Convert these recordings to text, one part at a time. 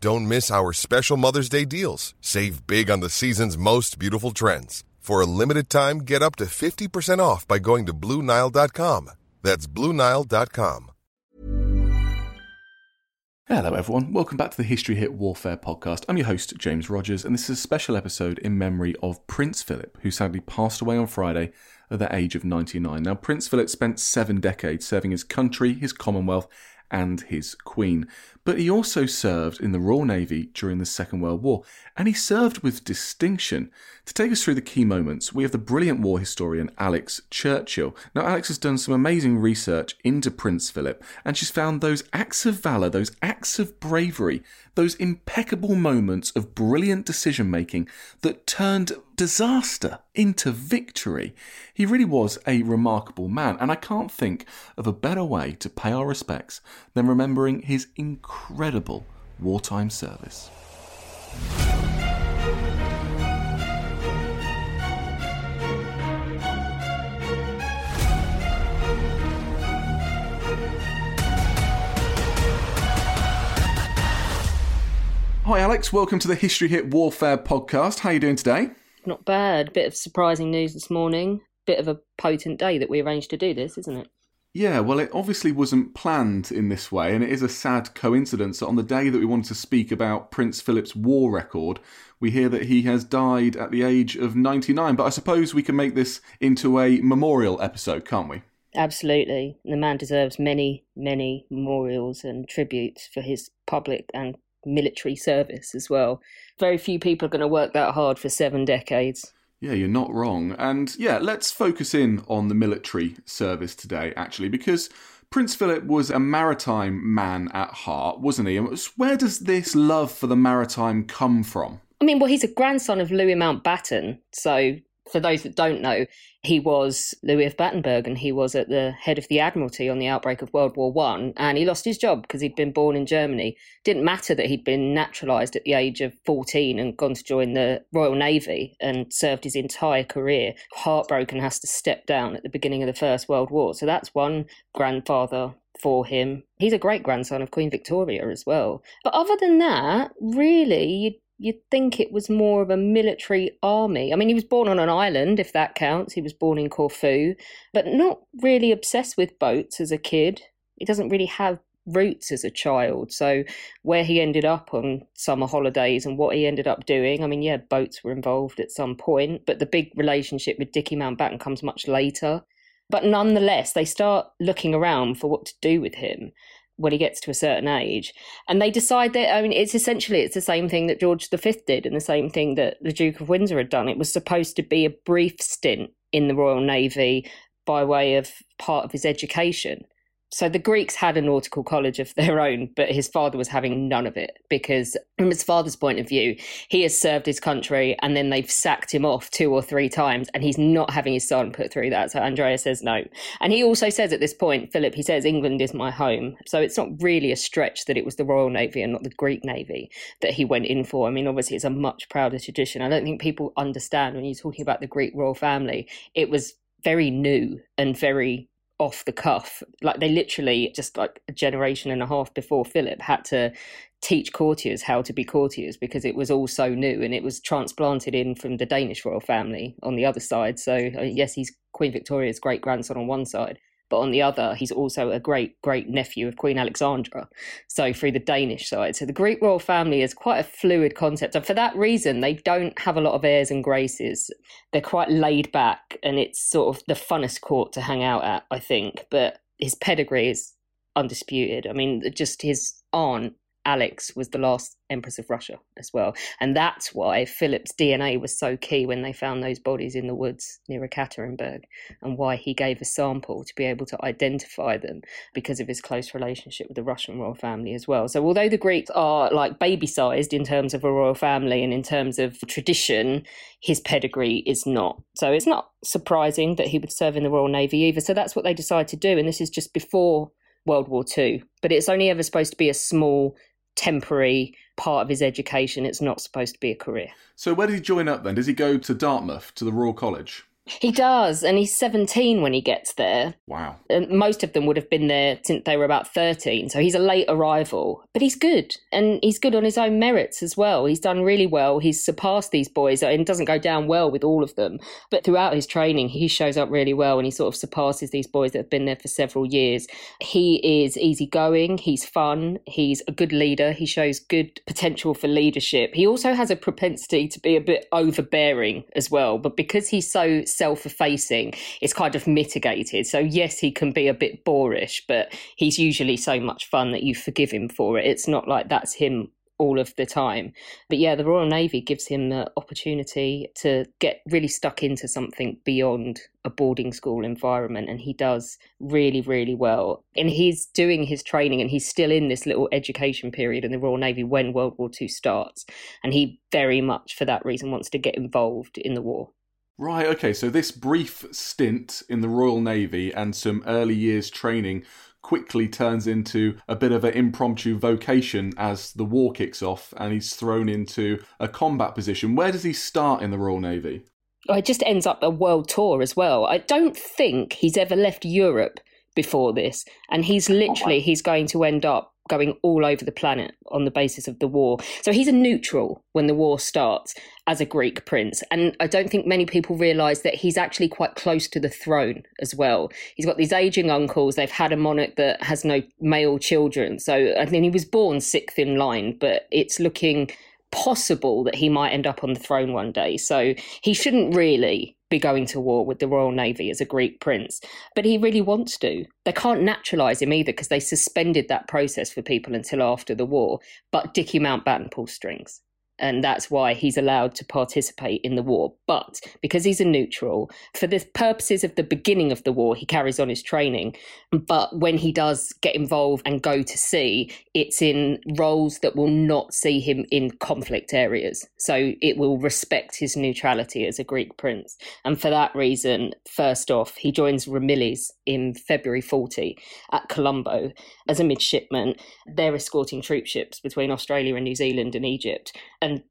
Don't miss our special Mother's Day deals. Save big on the season's most beautiful trends. For a limited time, get up to 50% off by going to Bluenile.com. That's Bluenile.com. Hello, everyone. Welcome back to the History Hit Warfare podcast. I'm your host, James Rogers, and this is a special episode in memory of Prince Philip, who sadly passed away on Friday at the age of 99. Now, Prince Philip spent seven decades serving his country, his Commonwealth, and his queen. But he also served in the Royal Navy during the Second World War, and he served with distinction. To take us through the key moments, we have the brilliant war historian Alex Churchill. Now, Alex has done some amazing research into Prince Philip, and she's found those acts of valour, those acts of bravery, those impeccable moments of brilliant decision making that turned disaster into victory. He really was a remarkable man, and I can't think of a better way to pay our respects than remembering his incredible wartime service. Hi Alex, welcome to the History Hit Warfare podcast. How are you doing today? Not bad. Bit of surprising news this morning. Bit of a potent day that we arranged to do this, isn't it? Yeah, well, it obviously wasn't planned in this way, and it is a sad coincidence that on the day that we wanted to speak about Prince Philip's war record, we hear that he has died at the age of 99. But I suppose we can make this into a memorial episode, can't we? Absolutely. The man deserves many, many memorials and tributes for his public and military service as well. Very few people are going to work that hard for seven decades. Yeah, you're not wrong. And yeah, let's focus in on the military service today, actually, because Prince Philip was a maritime man at heart, wasn't he? And where does this love for the maritime come from? I mean, well, he's a grandson of Louis Mountbatten, so for those that don't know, he was Louis of Battenberg and he was at the head of the Admiralty on the outbreak of World War One, and he lost his job because he'd been born in Germany. Didn't matter that he'd been naturalised at the age of 14 and gone to join the Royal Navy and served his entire career. Heartbroken, has to step down at the beginning of the First World War. So that's one grandfather for him. He's a great grandson of Queen Victoria as well. But other than that, really, you you'd think it was more of a military army. I mean, he was born on an island, if that counts. He was born in Corfu, but not really obsessed with boats as a kid. He doesn't really have roots as a child. So, where he ended up on summer holidays and what he ended up doing, I mean, yeah, boats were involved at some point, but the big relationship with Dickie Mountbatten comes much later. But nonetheless, they start looking around for what to do with him when he gets to a certain age. And they decide that, I mean, it's essentially, it's the same thing that George V did and the same thing that the Duke of Windsor had done. It was supposed to be a brief stint in the Royal Navy by way of part of his education so the Greeks had a nautical college of their own, but his father was having none of it because, from his father's point of view, he has served his country and then they've sacked him off two or three times and he's not having his son put through that. So Andrea says no. And he also says at this point, Philip, he says, England is my home. So it's not really a stretch that it was the Royal Navy and not the Greek Navy that he went in for. I mean, obviously, it's a much prouder tradition. I don't think people understand when you're talking about the Greek royal family, it was very new and very off the cuff. Like they literally just like a generation and a half before Philip had to teach courtiers how to be courtiers because it was all so new and it was transplanted in from the Danish royal family on the other side. So uh, yes, he's Queen Victoria's great grandson on one side, but on the other, he's also a great great nephew of Queen Alexandra. So through the Danish side, so the Greek royal family is quite a fluid concept, and for that reason, they don't have a lot of airs and graces. They're quite laid back, and it's sort of the funnest court to hang out at, I think. But his pedigree is undisputed. I mean, just his aunt Alex was the last Empress of Russia as well. And that's why Philip's DNA was so key when they found those bodies in the woods near Ekaterinburg, and why he gave a sample to be able to identify them because of his close relationship with the Russian royal family as well. So, although the Greeks are like baby sized in terms of a royal family and in terms of tradition, his pedigree is not. So, it's not surprising that he would serve in the Royal Navy either. So, that's what they decided to do. And this is just before World War II, but it's only ever supposed to be a small temporary part of his education. It's not supposed to be a career. So, where did he join up then? Does he go to Dartmouth, to the Royal College? He does, and he's 17 when he gets there. Wow. And most of them would have been there since they were about 13, so he's a late arrival. But he's good, and he's good on his own merits as well. He's done really well. He's surpassed these boys, and doesn't go down well with all of them. But throughout his training, he shows up really well, and he sort of surpasses these boys that have been there for several years. He is easygoing, he's fun, he's a good leader, he shows good potential for leadership. He also has a propensity to be a bit overbearing as well, but because he's so self effacing, it's kind of mitigated. So, yes, he can be a bit boorish, but he's usually so much fun that you forgive him for it. It's not like that's him all of the time. But yeah, the Royal Navy gives him the opportunity to get really stuck into something beyond a boarding school environment. And he does really, really well. And he's doing his training and he's still in this little education period in the Royal Navy when World War II starts. And he very much, for that reason, wants to get involved in the war. Right, okay, so this brief stint in the Royal Navy and some early years training quickly turns into a bit of an impromptu vocation as the war kicks off and he's thrown into a combat position. Where does he start in the Royal Navy? Oh, it just ends up a world tour as well. I don't think he's ever left Europe before this, and he's oh, literally he's going to end up going all over the planet on the basis of the war. So he's a neutral when the war starts as a Greek prince. And I don't think many people realize that he's actually quite close to the throne as well. He's got these aging uncles. They've had a monarch that has no male children. So I think he was born sixth in line, but it's looking possible that he might end up on the throne one day. So he shouldn't really be going to war with the Royal Navy as a Greek prince, but he really wants to. They can't naturalise him either because they suspended that process for people until after the war. But Dickie Mountbatten pulls strings and that's why he's allowed to participate in the war. But because he's a neutral, for the purposes of the beginning of the war, he carries on his training. But when he does get involved and go to sea, it's in roles that will not see him in conflict areas. So it will respect his neutrality as a Greek prince. And for that reason, first off, he joins Ramillies in February 40 at Colombo as a midshipman. They're escorting troop ships between Australia and New Zealand and Egypt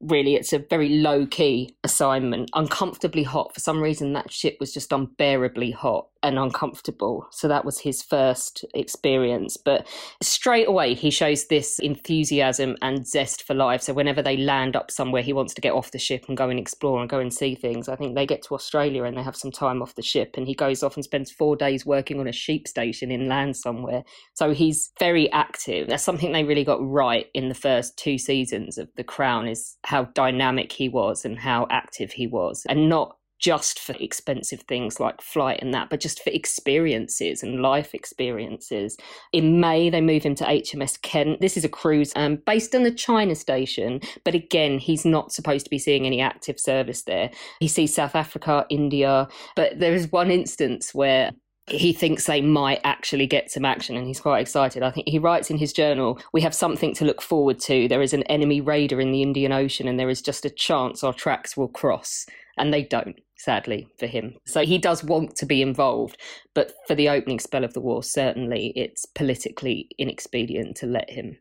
really it's a very low key assignment. Uncomfortably hot. For some reason that ship was just unbearably hot and uncomfortable. So that was his first experience. But straight away, he shows this enthusiasm and zest for life. So whenever they land up somewhere, he wants to get off the ship and go and explore and go and see things. I think they get to Australia and they have some time off the ship, and he goes off and spends four days working on a sheep station inland somewhere. So he's very active. That's something they really got right in the first two seasons of The Crown is how dynamic he was and how active he was, and not just for expensive things like flight and that, but just for experiences and life experiences. In May, they move him to HMS Kent. This is a cruise um, based on the China station, but again, he's not supposed to be seeing any active service there. He sees South Africa, India, but there is one instance where he thinks they might actually get some action and he's quite excited. I think he writes in his journal, We have something to look forward to. There is an enemy raider in the Indian Ocean and there is just a chance our tracks will cross. And they don't sadly for him. So he does want to be involved, but for the opening spell of the war, certainly it's politically inexpedient to let him.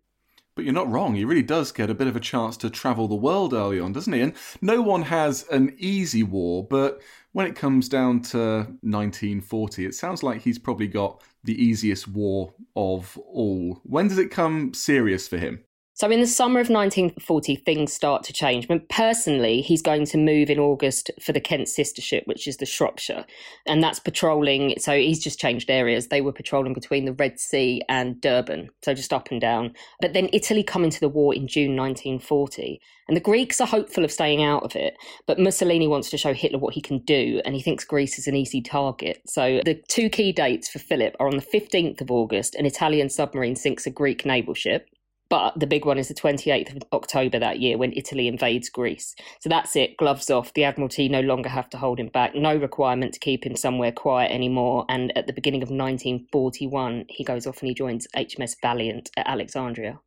But you're not wrong. He really does get a bit of a chance to travel the world early on, doesn't he? And no one has an easy war, but when it comes down to 1940, it sounds like he's probably got the easiest war of all. When does it come serious for him? So in the summer of 1940, things start to change. But personally, he's going to move in August for the Kent Sistership, which is the Shropshire, and that's patrolling. So he's just changed areas. They were patrolling between the Red Sea and Durban, so just up and down. But then Italy come into the war in June 1940, and the Greeks are hopeful of staying out of it. But Mussolini wants to show Hitler what he can do, and he thinks Greece is an easy target. So the two key dates for Philip are on the 15th of August, an Italian submarine sinks a Greek naval ship. But the big one is the 28th of October that year when Italy invades Greece. So that's it, gloves off. The Admiralty no longer have to hold him back. No requirement to keep him somewhere quiet anymore. And at the beginning of 1941, he goes off and he joins HMS Valiant at Alexandria.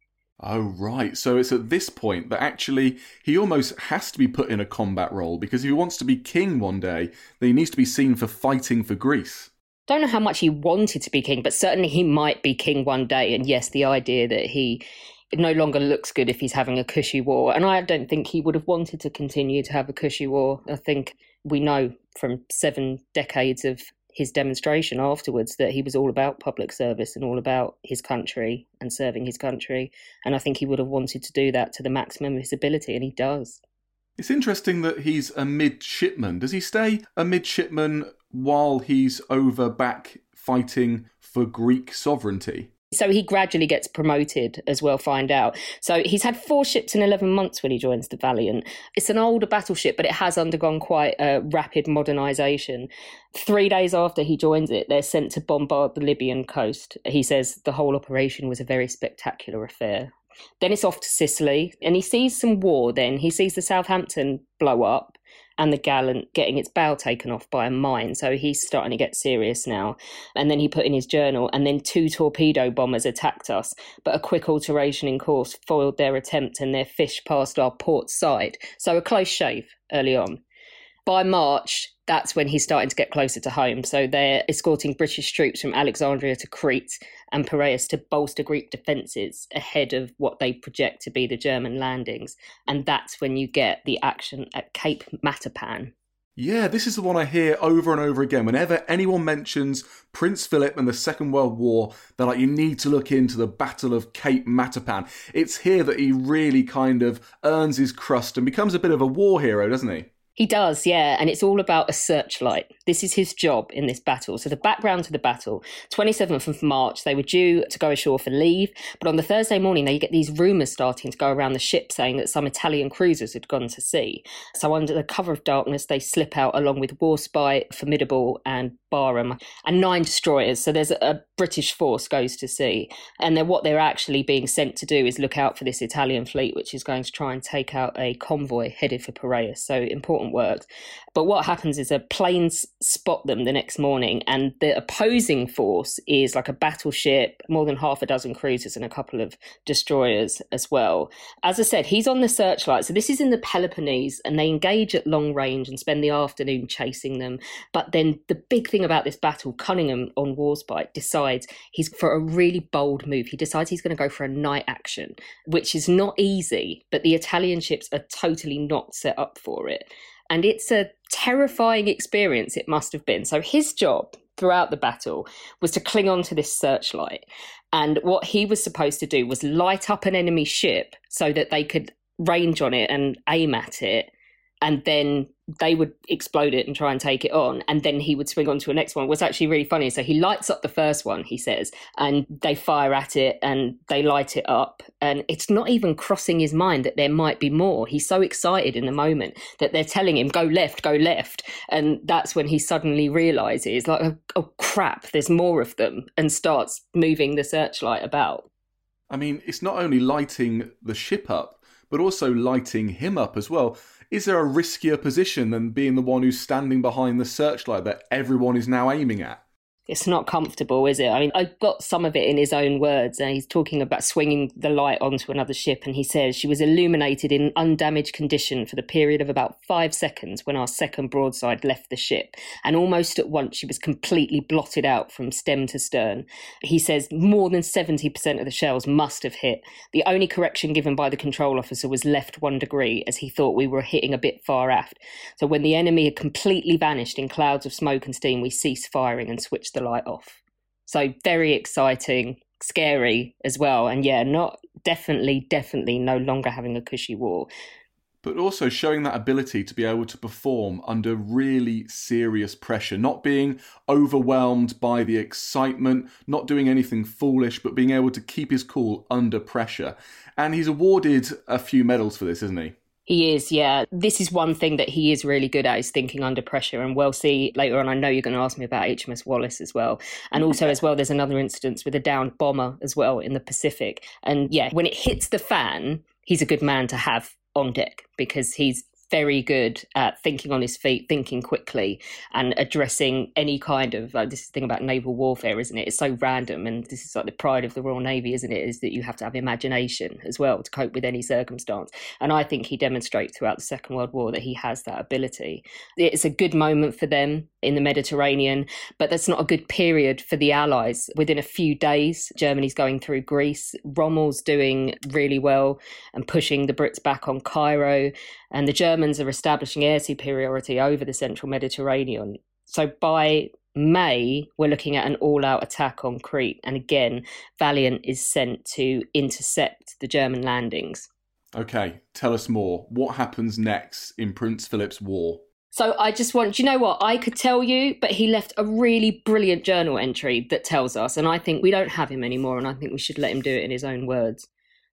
Oh, right. So it's at this point that actually he almost has to be put in a combat role because if he wants to be king one day, then he needs to be seen for fighting for Greece don't know how much he wanted to be king, but certainly he might be king one day. And yes, the idea that he no longer looks good if he's having a cushy war. And I don't think he would have wanted to continue to have a cushy war. I think we know from seven decades of his demonstration afterwards that he was all about public service and all about his country and serving his country. And I think he would have wanted to do that to the maximum of his ability, and he does. It's interesting that he's a midshipman. Does he stay a midshipman while he's over back fighting for Greek sovereignty. So he gradually gets promoted, as we'll find out. So he's had four ships in 11 months when he joins the Valiant. It's an older battleship, but it has undergone quite a rapid modernisation. Three days after he joins it, they're sent to bombard the Libyan coast. He says the whole operation was a very spectacular affair. Then it's off to Sicily, and he sees some war then. He sees the Southampton blow up and the Gallant getting its bow taken off by a mine. So he's starting to get serious now. And then he put in his journal, and then two torpedo bombers attacked us, but a quick alteration in course foiled their attempt and their fish passed our port side. So a close shave early on. By March, that's when he's starting to get closer to home. So they're escorting British troops from Alexandria to Crete and Piraeus to bolster Greek defences ahead of what they project to be the German landings. And that's when you get the action at Cape Matapan. Yeah, this is the one I hear over and over again. Whenever anyone mentions Prince Philip and the Second World War, they're like, you need to look into the Battle of Cape Matapan. It's here that he really kind of earns his crust and becomes a bit of a war hero, doesn't he? He does, yeah, and it's all about a searchlight. This is his job in this battle. So the background to the battle, 27th of March, they were due to go ashore for leave, but on the Thursday morning they get these rumours starting to go around the ship saying that some Italian cruisers had gone to sea. So under the cover of darkness, they slip out along with Warspite, Formidable, and Barham, and nine destroyers. So there's a, a British force goes to sea, and then what they're actually being sent to do is look out for this Italian fleet, which is going to try and take out a convoy headed for Piraeus. So important works. But what happens is a planes spot them the next morning, and the opposing force is like a battleship, more than half a dozen cruisers, and a couple of destroyers as well. As I said, he's on the searchlight. So this is in the Peloponnese, and they engage at long range and spend the afternoon chasing them. But then the big thing about this battle, Cunningham on Warspite decides he's for a really bold move. He decides he's going to go for a night action, which is not easy, but the Italian ships are totally not set up for it. And it's a terrifying experience, it must have been. So his job throughout the battle was to cling on to this searchlight. And what he was supposed to do was light up an enemy ship so that they could range on it and aim at it and then they would explode it and try and take it on and then he would swing on to a next one. Was actually really funny so he lights up the first one he says and they fire at it and they light it up and it's not even crossing his mind that there might be more. He's so excited in the moment that they're telling him go left go left and that's when he suddenly realizes like oh, oh crap there's more of them and starts moving the searchlight about. I mean it's not only lighting the ship up but also lighting him up as well is there a riskier position than being the one who's standing behind the searchlight that everyone is now aiming at? It's not comfortable, is it? I mean, I got some of it in his own words, and he's talking about swinging the light onto another ship, and he says she was illuminated in undamaged condition for the period of about five seconds when our second broadside left the ship, and almost at once she was completely blotted out from stem to stern. He says more than 70% of the shells must have hit. The only correction given by the control officer was left one degree, as he thought we were hitting a bit far aft. So when the enemy had completely vanished in clouds of smoke and steam, we ceased firing and switched the light off. So very exciting, scary as well. And yeah, not definitely, definitely no longer having a cushy war but also showing that ability to be able to perform under really serious pressure, not being overwhelmed by the excitement, not doing anything foolish, but being able to keep his cool under pressure. And he's awarded a few medals for this, isn't he? He is, yeah. This is one thing that he is really good at is thinking under pressure. And we'll see later on. I know you're going to ask me about HMS Wallace as well. And also, as well, there's another instance with a downed bomber as well in the Pacific. And yeah, when it hits the fan, he's a good man to have on deck because he's very good at thinking on his feet, thinking quickly, and addressing any kind of. Uh, this thing about naval warfare, isn't it? It's so random, and this is like the pride of the Royal Navy, isn't it? Is that you have to have imagination as well to cope with any circumstance. And I think he demonstrates throughout the Second World War that he has that ability. It's a good moment for them in the Mediterranean, but that's not a good period for the Allies. Within a few days, Germany's going through Greece. Rommel's doing really well and pushing the Brits back on Cairo and the Germans are establishing air superiority over the central Mediterranean. So by May, we're looking at an all out attack on Crete. And again, Valiant is sent to intercept the German landings. Okay, tell us more. What happens next in Prince Philip's war? So I just want, you know what? I could tell you, but he left a really brilliant journal entry that tells us. And I think we don't have him anymore. And I think we should let him do it in his own words.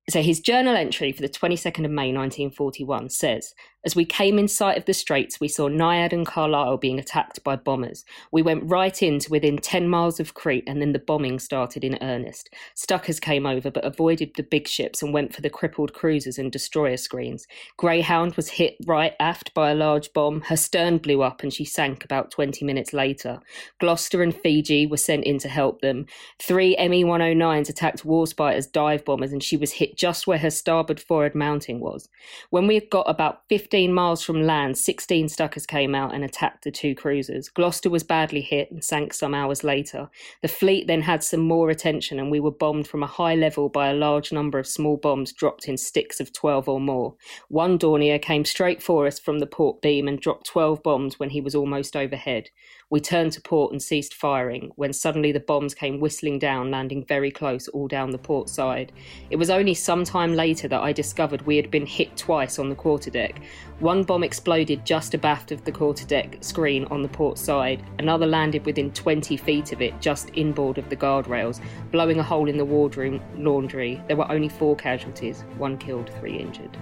So his journal entry for the 22nd of May 1941 says as we came in sight of the straits, we saw Naiad and Carlisle being attacked by bombers. We went right in to within 10 miles of Crete, and then the bombing started in earnest. Stukas came over, but avoided the big ships and went for the crippled cruisers and destroyer screens. Greyhound was hit right aft by a large bomb. Her stern blew up and she sank about 20 minutes later. Gloucester and Fiji were sent in to help them. Three ME 109s attacked Warspite as dive bombers, and she was hit just where her starboard forward mounting was. When we got about 15 15 miles from land, 16 Stukas came out and attacked the two cruisers. Gloucester was badly hit and sank some hours later. The fleet then had some more attention, and we were bombed from a high level by a large number of small bombs dropped in sticks of 12 or more. One Dornier came straight for us from the port beam and dropped 12 bombs when he was almost overhead. We turned to port and ceased firing when suddenly the bombs came whistling down, landing very close all down the port side. It was only some time later that I discovered we had been hit twice on the quarterdeck. One bomb exploded just abaft of the quarterdeck screen on the port side. Another landed within 20 feet of it, just inboard of the guardrails, blowing a hole in the wardroom laundry. There were only four casualties one killed, three injured.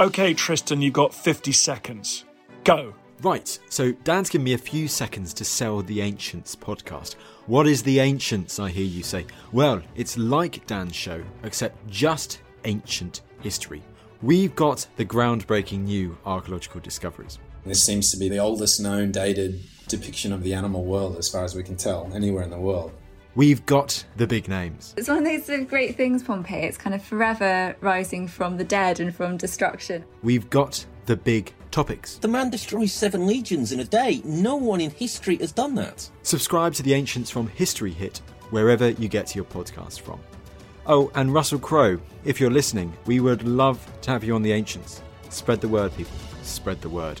Okay, Tristan, you got 50 seconds. Go. Right, so Dan's given me a few seconds to sell the Ancients podcast. What is the Ancients, I hear you say? Well, it's like Dan's show, except just ancient history. We've got the groundbreaking new archaeological discoveries. This seems to be the oldest known dated depiction of the animal world, as far as we can tell, anywhere in the world. We've got the big names. It's one of those great things, Pompeii. It's kind of forever rising from the dead and from destruction. We've got the big topics. The man destroys seven legions in a day. No one in history has done that. Subscribe to the Ancients from History Hit, wherever you get your podcast from. Oh, and Russell Crowe, if you're listening, we would love to have you on the Ancients. Spread the word, people. Spread the word.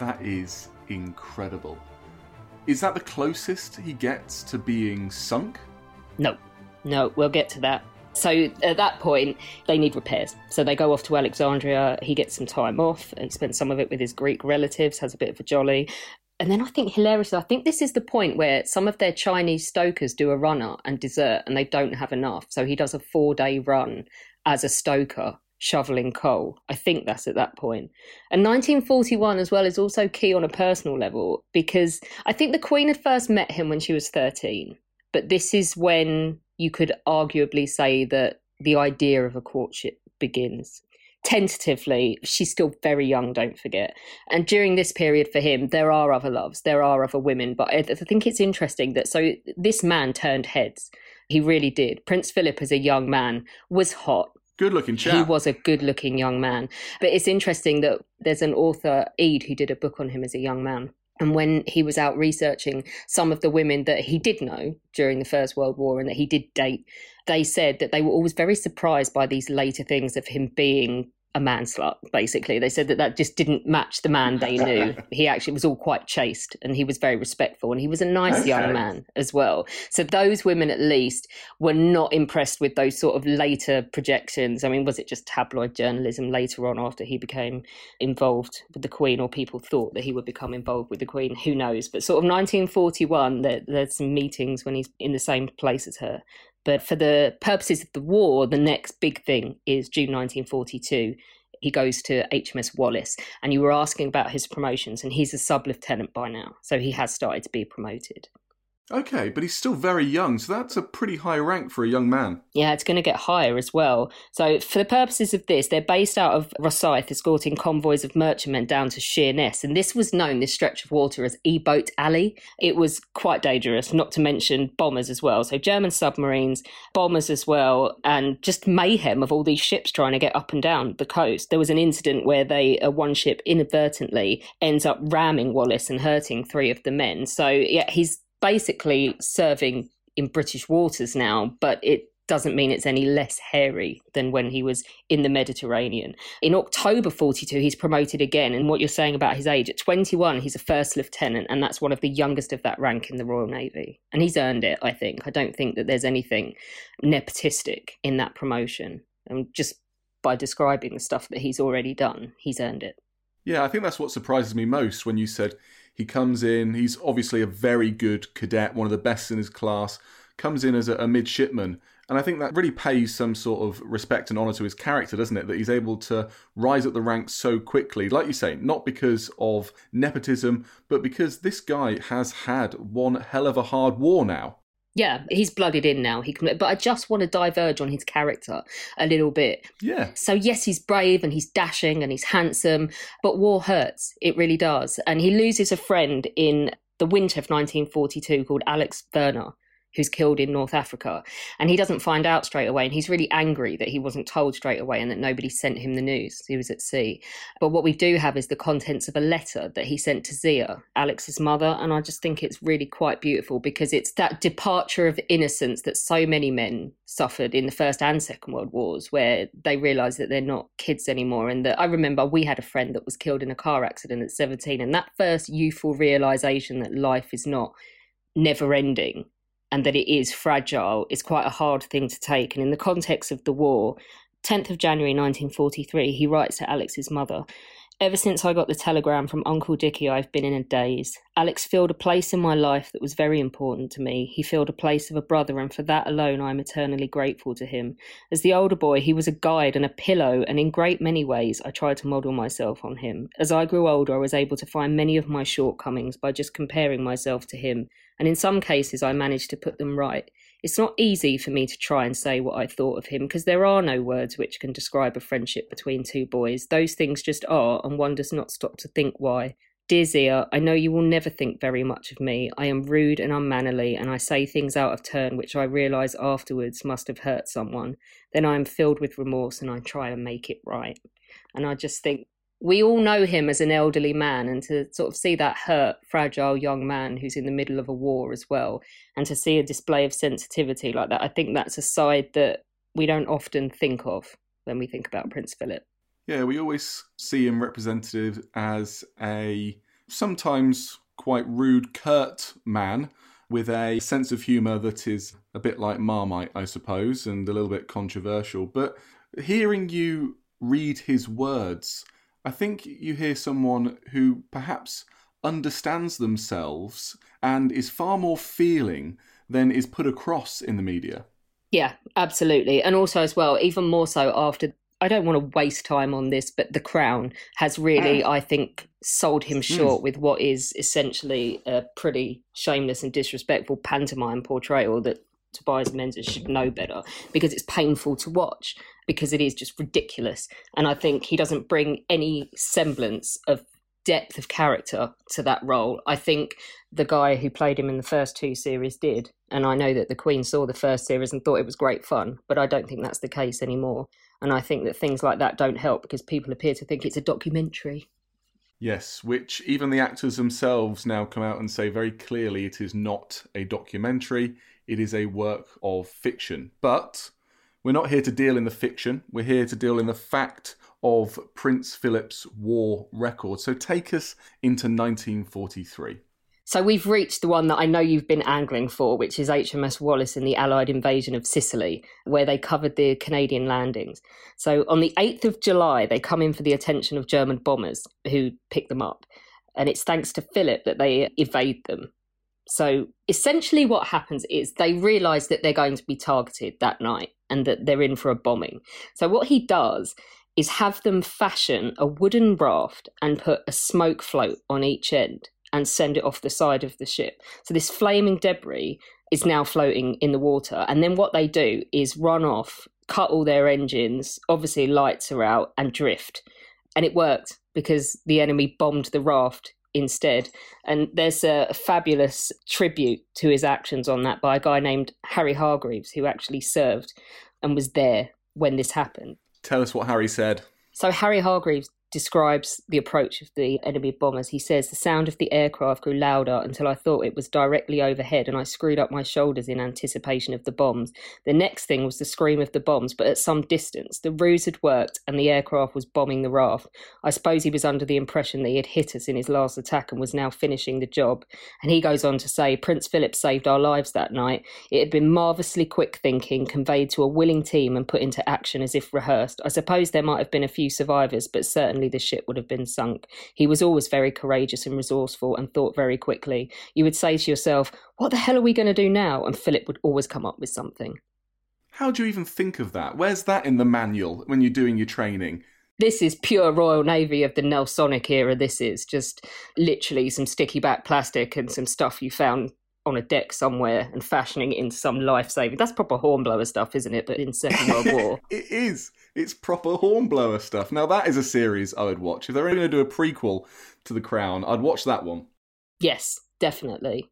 That is incredible. Is that the closest he gets to being sunk? No, no, we'll get to that. So at that point, they need repairs. So they go off to Alexandria. He gets some time off and spends some of it with his Greek relatives, has a bit of a jolly. And then I think hilariously, I think this is the point where some of their Chinese stokers do a runner and desert and they don't have enough. So he does a four day run as a stoker shoveling coal. I think that's at that point. And 1941 as well is also key on a personal level because I think the Queen had first met him when she was 13. But this is when you could arguably say that the idea of a courtship begins. Tentatively, she's still very young, don't forget. And during this period for him, there are other loves, there are other women. But I think it's interesting that so this man turned heads. He really did. Prince Philip, as a young man, was hot. Good looking chap. He was a good looking young man. But it's interesting that there's an author, Eade, who did a book on him as a young man. And when he was out researching some of the women that he did know during the First World War and that he did date, they said that they were always very surprised by these later things of him being a manslut, basically. They said that that just didn't match the man they knew. he actually was all quite chaste and he was very respectful and he was a nice okay. young man as well. So those women, at least, were not impressed with those sort of later projections. I mean, was it just tabloid journalism later on after he became involved with the Queen or people thought that he would become involved with the Queen? Who knows? But sort of 1941, there, there's some meetings when he's in the same place as her but for the purposes of the war, the next big thing is June 1942. He goes to HMS Wallace, and you were asking about his promotions, and he's a sub lieutenant by now, so he has started to be promoted. Okay, but he's still very young, so that's a pretty high rank for a young man. Yeah, it's going to get higher as well. So, for the purposes of this, they're based out of Rosyth, escorting convoys of merchantmen down to Sheerness. And this was known, this stretch of water, as E Boat Alley. It was quite dangerous, not to mention bombers as well. So, German submarines, bombers as well, and just mayhem of all these ships trying to get up and down the coast. There was an incident where they, uh, one ship inadvertently ends up ramming Wallace and hurting three of the men. So, yeah, he's basically serving in British waters now, but it doesn't mean it's any less hairy than when he was in the Mediterranean. In October 42, he's promoted again. And what you're saying about his age, at 21, he's a first lieutenant, and that's one of the youngest of that rank in the Royal Navy. And he's earned it, I think. I don't think that there's anything nepotistic in that promotion. And just by describing the stuff that he's already done, he's earned it. Yeah, I think that's what surprises me most when you said he comes in, he's obviously a very good cadet, one of the best in his class, comes in as a, a midshipman. And I think that really pays some sort of respect and honour to his character, doesn't it? That he's able to rise up the ranks so quickly. Like you say, not because of nepotism, but because this guy has had one hell of a hard war now. Yeah, he's blooded in now. He can, but I just want to diverge on his character a little bit. Yeah. So yes, he's brave and he's dashing and he's handsome, but war hurts. It really does. And he loses a friend in the winter of 1942 called Alex Wernher, who's killed in North Africa. And he doesn't find out straight away. And he's really angry that he wasn't told straight away and that nobody sent him the news. He was at sea. But what we do have is the contents of a letter that he sent to Zia, Alex's mother. And I just think it's really quite beautiful because it's that departure of innocence that so many men suffered in the First and Second World Wars, where they realise that they're not kids anymore. And that I remember we had a friend that was killed in a car accident at 17. And that first youthful realisation that life is not never ending and that it is fragile is quite a hard thing to take. And in the context of the war, 10th of January 1943, he writes to Alex's mother Ever since I got the telegram from Uncle Dickie, I've been in a daze. Alex filled a place in my life that was very important to me. He filled a place of a brother, and for that alone I am eternally grateful to him. As the older boy, he was a guide and a pillow, and in great many ways I tried to model myself on him. As I grew older, I was able to find many of my shortcomings by just comparing myself to him, and in some cases I managed to put them right. it's not easy for me to try and say what I thought of him because there are no words which can describe a friendship between two boys. Those things just are, and one does not stop to think why. Dear Zia, I know you will never think very much of me. I am rude and unmannerly, and I say things out of turn which I realise afterwards must have hurt someone. Then I am filled with remorse and I try and make it right. And I just think we all know him as an elderly man, and to sort of see that hurt, fragile young man who's in the middle of a war as well, and to see a display of sensitivity like that, I think that's a side that we don't often think of when we think about Prince Philip. Yeah, we always see him represented as a sometimes quite rude, curt man with a sense of humour that is a bit like Marmite, I suppose, and a little bit controversial. But hearing you read his words, I think you hear someone who perhaps understands themselves and is far more feeling than is put across in the media. Yeah, absolutely. And also, as well, even more so after, I don't want to waste time on this, but The Crown has really, I think, sold him short mm. with what is essentially a pretty shameless and disrespectful pantomime portrayal that Tobias Menzies should know better because it's painful to watch because it is just ridiculous. And I think he doesn't bring any semblance of depth of character to that role. I think the guy who played him in the first two series did. And I know that the Queen saw the first series and thought it was great fun, but I don't think that's the case anymore. And I think that things like that don't help because people appear to think it's a documentary. Yes, which even the actors themselves now come out and say very clearly it is not a documentary, it is a work of fiction. But we're not here to deal in the fiction, we're here to deal in the fact of Prince Philip's war record. So take us into 1943. So we've reached the one that I know you've been angling for, which is HMS Wallace and the Allied invasion of Sicily, where they covered the Canadian landings. So on the 8th of July, they come in for the attention of German bombers who pick them up. And it's thanks to Philip that they evade them. So essentially, what happens is they realize that they're going to be targeted that night and that they're in for a bombing. So, what he does is have them fashion a wooden raft and put a smoke float on each end and send it off the side of the ship. So, this flaming debris is now floating in the water. And then what they do is run off, cut all their engines, obviously, lights are out, and drift. And it worked because the enemy bombed the raft instead. And there's a, fabulous tribute to his actions on that by a guy named Harry Hargreaves, who actually served and was there when this happened. Tell us what Harry said. So, Harry Hargreaves describes the approach of the enemy bombers. He says, The sound of the aircraft grew louder until I thought it was directly overhead and I screwed up my shoulders in anticipation of the bombs. The next thing was the scream of the bombs, but at some distance. The ruse had worked and the aircraft was bombing the raft. I suppose he was under the impression that he had hit us in his last attack and was now finishing the job. And he goes on to say, Prince Philip saved our lives that night. It had been marvellously quick thinking, conveyed to a willing team and put into action as if rehearsed. I suppose there might have been a few survivors, but certainly certainly the ship would have been sunk. He was always very courageous and resourceful and thought very quickly. You would say to yourself, What the hell are we going to do now? And Philip would always come up with something. How do you even think of that? Where's that in the manual when you're doing your training? This is pure Royal Navy of the Nelsonic era. This is just literally some sticky back plastic and some stuff you found on a deck somewhere and fashioning it into some life saving. That's proper hornblower stuff, isn't it? But in Second World War. it is. It's proper hornblower stuff. Now, that is a series I would watch. If they're going to do a prequel to The Crown, I'd watch that one. Yes, definitely.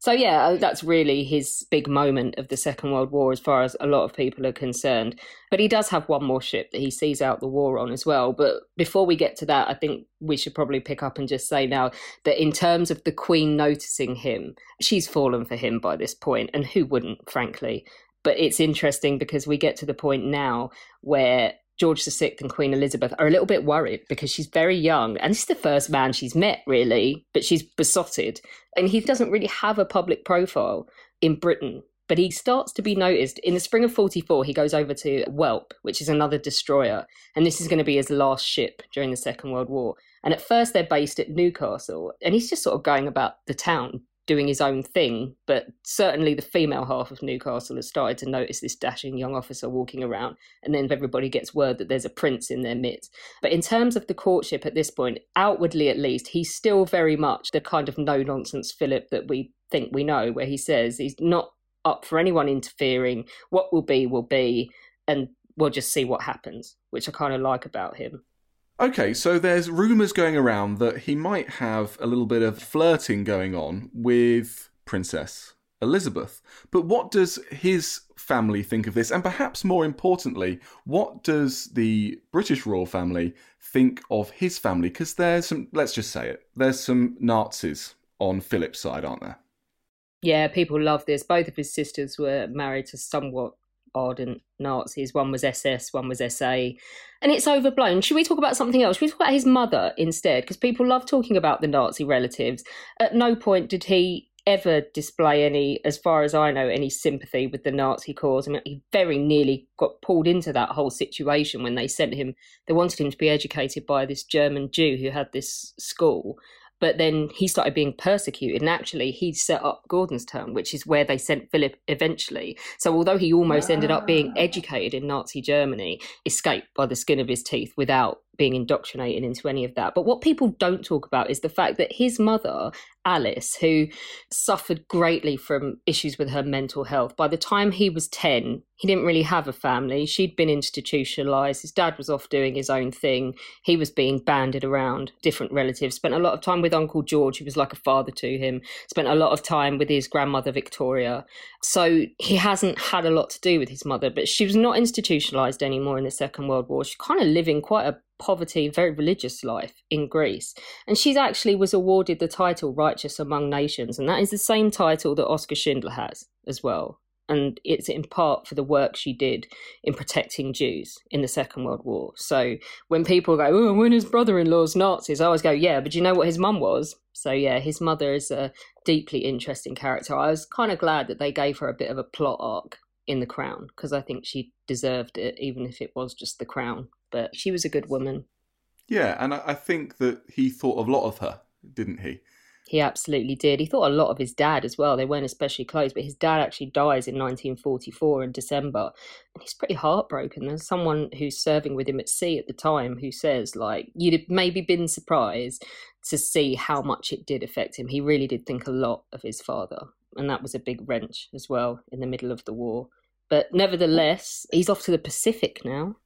So, yeah, uh, that's really his big moment of the Second World War as far as a lot of people are concerned. But he does have one more ship that he sees out the war on as well. But before we get to that, I think we should probably pick up and just say now that in terms of the Queen noticing him, she's fallen for him by this point, and who wouldn't, frankly? But it's interesting because we get to the point now where George VI and Queen Elizabeth are a little bit worried because she's very young and this is the first man she's met, really, but she's besotted. And he doesn't really have a public profile in Britain. But he starts to be noticed. In the spring of 44, he goes over to Whelp, which is another destroyer. And this is going to be his last ship during the Second World War. And at first, they're based at Newcastle. And he's just sort of going about the town, doing his own thing. But certainly the female half of Newcastle has started to notice this dashing young officer walking around. And then everybody gets word that there's a prince in their midst. But in terms of the courtship at this point, outwardly at least, he's still very much the kind of no nonsense Philip that we think we know, where he says he's not up for anyone interfering. What will be, will be, and we'll just see what happens, which I kind of like about him. Okay, so there's rumours going around that he might have a little bit of flirting going on with Princess Elizabeth. But what does his family think of this? And perhaps more importantly, what does the British royal family think of his family? Because there's some, let's just say it, there's some Nazis on Philip's side, aren't there? Yeah, people love this. Both of his sisters were married to somewhat ardent Nazis. One was SS, one was SA. And it's overblown. Should we talk about something else? Should we talk about his mother instead? Because people love talking about the Nazi relatives. At no point did he ever display any, as far as I know, any sympathy with the Nazi cause. I mean, he very nearly got pulled into that whole situation when they sent him, they wanted him to be educated by this German Jew who had this school. But then he started being persecuted, and actually, he set up Gordonstoun, which is where they sent Philip eventually. So, although he almost ended up being ah. educated in Nazi Germany, escaped by the skin of his teeth without being indoctrinated into any of that. But what people don't talk about is the fact that his mother, Alice, who suffered greatly from issues with her mental health, by the time he was 10, he didn't really have a family. She'd been institutionalized. His dad was off doing his own thing. He was being banded around different relatives. Spent a lot of time with Uncle George, who was like a father to him. Spent a lot of time with his grandmother, Victoria. So he hasn't had a lot to do with his mother, but she was not institutionalized anymore in the Second World War. She's kind of living quite a poverty, very religious life in Greece. And she actually was awarded the title Righteous Among Nations, and that is the same title that Oskar Schindler has as well. And it's in part for the work she did in protecting Jews in the Second World War. So when people go, oh, when his brother in law's Nazis, I always go, yeah, but you know what his mum was? So yeah, his mother is a deeply interesting character. I was kind of glad that they gave her a bit of a plot arc in The Crown because I think she deserved it, even if it was just The Crown but she was a good woman. Yeah, and I think that he thought a lot of her, didn't he? He absolutely did. He thought a lot of his dad as well. They weren't especially close, but his dad actually dies in 1944 in December, and he's pretty heartbroken. There's someone who's serving with him at sea at the time who says, like, you'd have maybe been surprised to see how much it did affect him. He really did think a lot of his father, and that was a big wrench as well in the middle of the war. But nevertheless, he's off to the Pacific now.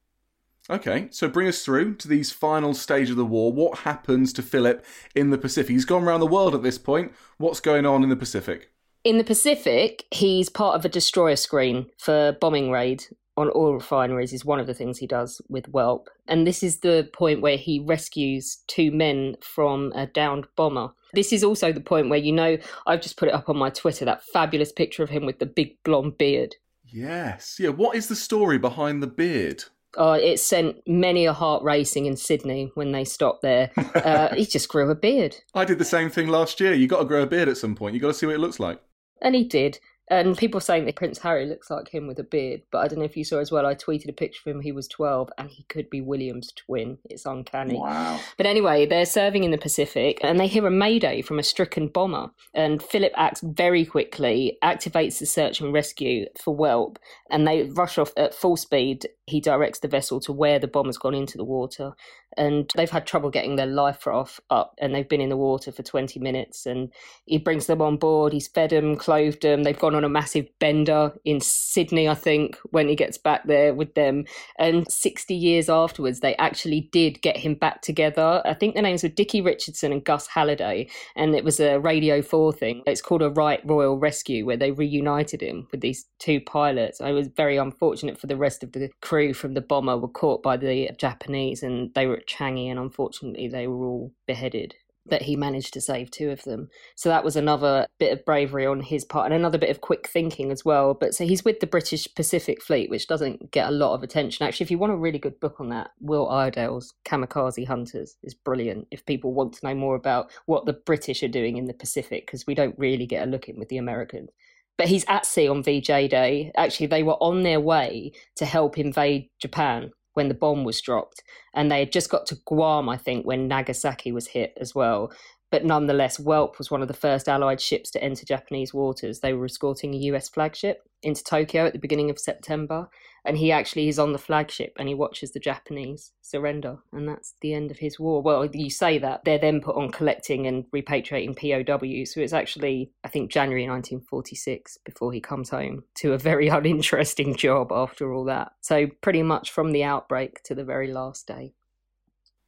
Okay, so bring us through to these final stage of the war. What happens to Philip in the Pacific? He's gone around the world at this point. What's going on in the Pacific? In the Pacific, he's part of a destroyer screen for bombing raid on oil refineries is one of the things he does with Whelp. And this is the point where he rescues two men from a downed bomber. This is also the point where, you know, I've just put it up on my Twitter, that fabulous picture of him with the big blonde beard. Yes. Yeah. What is the story behind the beard? Oh, it sent many a heart racing in Sydney when they stopped there. Uh, he just grew a beard. I did the same thing last year. You got to grow a beard at some point. You got to see what it looks like. And he did. And people saying that Prince Harry looks like him with a beard, but I don't know if you saw as well. I tweeted a picture of him. He was 12 and he could be William's twin. It's uncanny. Wow. But anyway, they're serving in the Pacific and they hear a mayday from a stricken bomber. And Philip acts very quickly, activates the search and rescue for Whelp, and they rush off at full speed. He directs the vessel to where the bomb has gone into the water and they've had trouble getting their life raft up and they've been in the water for 20 minutes and he brings them on board he's fed them clothed them they've gone on a massive bender in sydney i think when he gets back there with them and 60 years afterwards they actually did get him back together. I think the names were dickie richardson and gus halliday and it was a radio 4 thing. It's called a right royal rescue where they reunited him with these two pilots. I was very unfortunate for the rest of the crew from the bomber were caught by the japanese and they were at Changi, and unfortunately, they were all beheaded. But he managed to save two of them. So that was another bit of bravery on his part and another bit of quick thinking as well. But so he's with the British Pacific Fleet, which doesn't get a lot of attention. Actually, if you want a really good book on that, Will Iredale's Kamikaze Hunters is brilliant if people want to know more about what the British are doing in the Pacific, because we don't really get a look in with the Americans but he's at sea on VJ Day. Actually, they were on their way to help invade Japan when the bomb was dropped. And they had just got to Guam, I think, when Nagasaki was hit as well. But nonetheless, Whelp was one of the first Allied ships to enter Japanese waters. They were escorting a US flagship into Tokyo at the beginning of September. And he actually is on the flagship and he watches the Japanese surrender. And that's the end of his war. Well, you say that. They're then put on collecting and repatriating POWs. So it's actually, I think, January 1946 before he comes home to a very uninteresting job after all that. So pretty much from the outbreak to the very last day.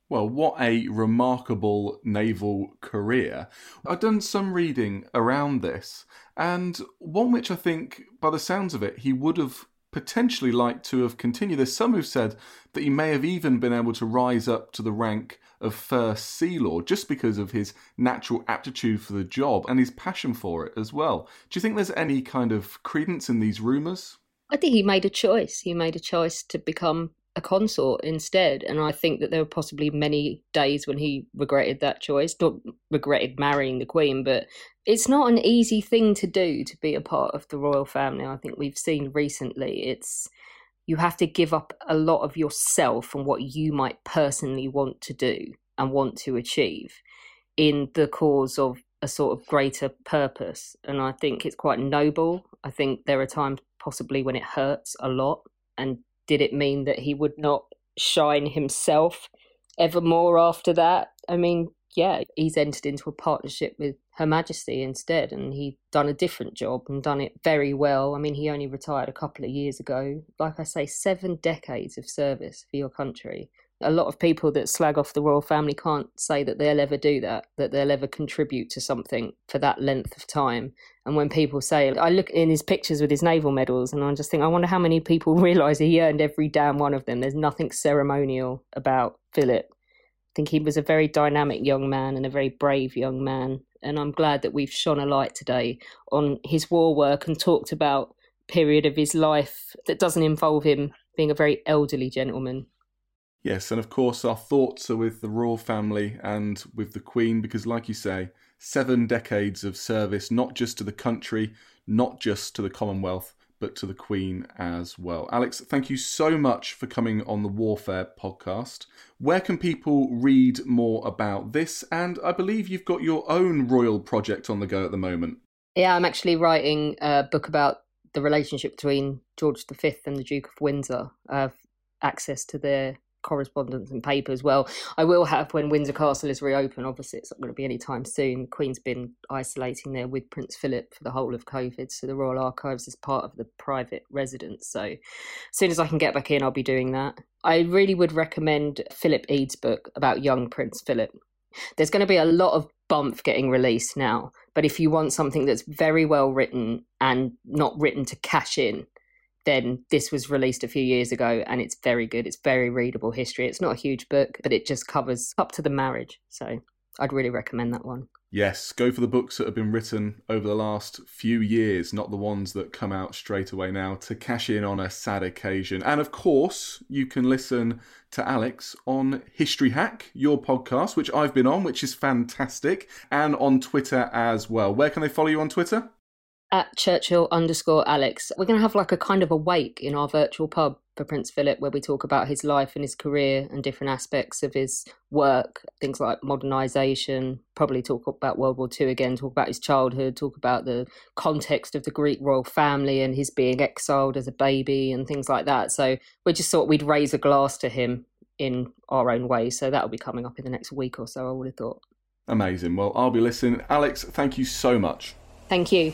Well, what a remarkable naval career. I've done some reading around this, and one which I think, by the sounds of it, he would have potentially liked to have continued. There's some who've said that he may have even been able to rise up to the rank of First Sea Lord just because of his natural aptitude for the job and his passion for it as well. Do you think there's any kind of credence in these rumours? I think he made a choice. He made a choice to become a consort instead. And I think that there were possibly many days when he regretted that choice, not regretted marrying the Queen, but it's not an easy thing to do to be a part of the royal family. I think we've seen recently it's you have to give up a lot of yourself and what you might personally want to do and want to achieve in the cause of a sort of greater purpose. And I think it's quite noble. I think there are times possibly when it hurts a lot and did it mean that he would not shine himself ever more after that? I mean, yeah, he's entered into a partnership with Her Majesty instead, and he'd done a different job and done it very well. I mean, he only retired a couple of years ago. Like I say, seven decades of service for your country a lot of people that slag off the royal family can't say that they'll ever do that, that they'll ever contribute to something for that length of time. And when people say, I look in his pictures with his naval medals and I just think, I wonder how many people realise he earned every damn one of them. There's nothing ceremonial about Philip. I think he was a very dynamic young man and a very brave young man. And I'm glad that we've shone a light today on his war work and talked about period of his life that doesn't involve him being a very elderly gentleman Yes, and of course, our thoughts are with the royal family and with the Queen because, like you say, seven decades of service, not just to the country, not just to the Commonwealth, but to the Queen as well. Alex, thank you so much for coming on the Warfare podcast. Where can people read more about this? And I believe you've got your own royal project on the go at the moment. Yeah, I'm actually writing a book about the relationship between George V and the Duke of Windsor. Have access to their correspondence and papers. Well, I will have when Windsor Castle is reopened. Obviously, it's not going to be any time soon. Queen's been isolating there with Prince Philip for the whole of COVID. So the Royal Archives is part of the private residence. So as soon as I can get back in, I'll be doing that. I really would recommend Philip Eade's book about young Prince Philip. There's going to be a lot of bump getting released now. But if you want something that's very well written and not written to cash in, then this was released a few years ago and it's very good. It's very readable history. It's not a huge book, but it just covers up to the marriage. So I'd really recommend that one. Yes, go for the books that have been written over the last few years, not the ones that come out straight away now to cash in on a sad occasion. And of course, you can listen to Alex on History Hack, your podcast, which I've been on, which is fantastic, and on Twitter as well. Where can they follow you on Twitter? At Churchill underscore Alex. We're going to have like a kind of a wake in our virtual pub for Prince Philip where we talk about his life and his career and different aspects of his work, things like modernisation, probably talk about World War II again, talk about his childhood, talk about the context of the Greek royal family and his being exiled as a baby and things like that. So we just thought we'd raise a glass to him in our own way. So that'll be coming up in the next week or so, I would have thought. Amazing. Well, I'll be listening. Alex, thank you so much. Thank you.